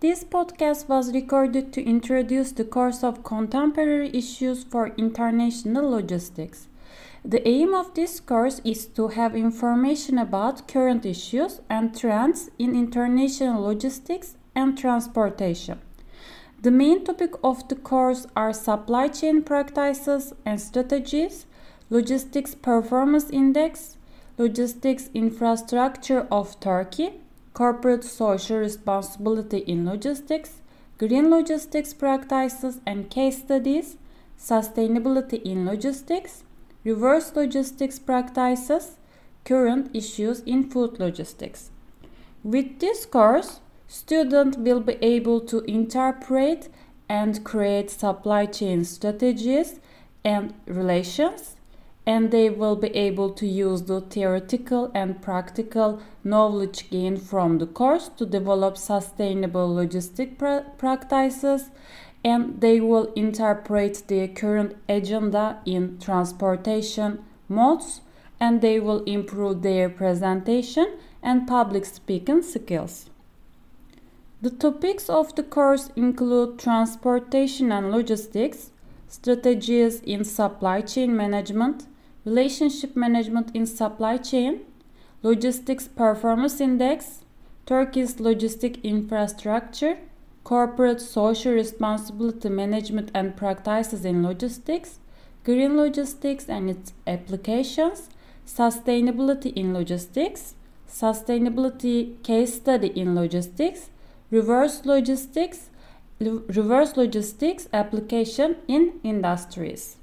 This podcast was recorded to introduce the course of contemporary issues for international logistics. The aim of this course is to have information about current issues and trends in international logistics and transportation. The main topic of the course are supply chain practices and strategies, logistics performance index, logistics infrastructure of Turkey, corporate social responsibility in logistics, green logistics practices and case studies, sustainability in logistics, reverse logistics practices, current issues in food logistics. With this course, students will be able to interpret and create supply chain strategies and relations and they will be able to use the theoretical and practical knowledge gained from the course to develop sustainable logistic pra practices and they will interpret the current agenda in transportation modes and they will improve their presentation and public speaking skills. The topics of the course include transportation and logistics, strategies in supply chain management, relationship management in supply chain, logistics performance index, Turkey's logistic infrastructure, corporate social responsibility management and practices in logistics, green logistics and its applications, sustainability in logistics, sustainability case study in logistics, reverse logistics, reverse logistics application in industries.